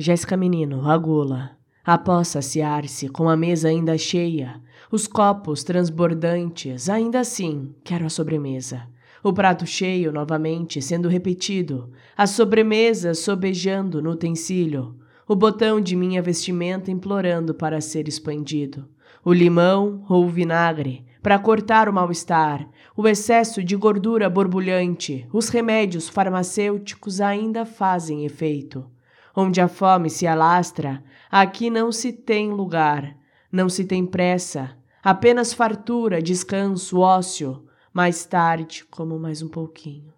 Jéssica Menino, a gula. Após saciar-se com a mesa ainda cheia, os copos transbordantes, ainda assim, quero a sobremesa. O prato cheio novamente sendo repetido, a sobremesa sobejando no utensílio, o botão de minha vestimenta implorando para ser expandido, o limão ou o vinagre para cortar o mal-estar, o excesso de gordura borbulhante, os remédios farmacêuticos ainda fazem efeito. Onde a fome se alastra, aqui não se tem lugar, não se tem pressa, apenas fartura, descanso, ócio. Mais tarde, como mais um pouquinho.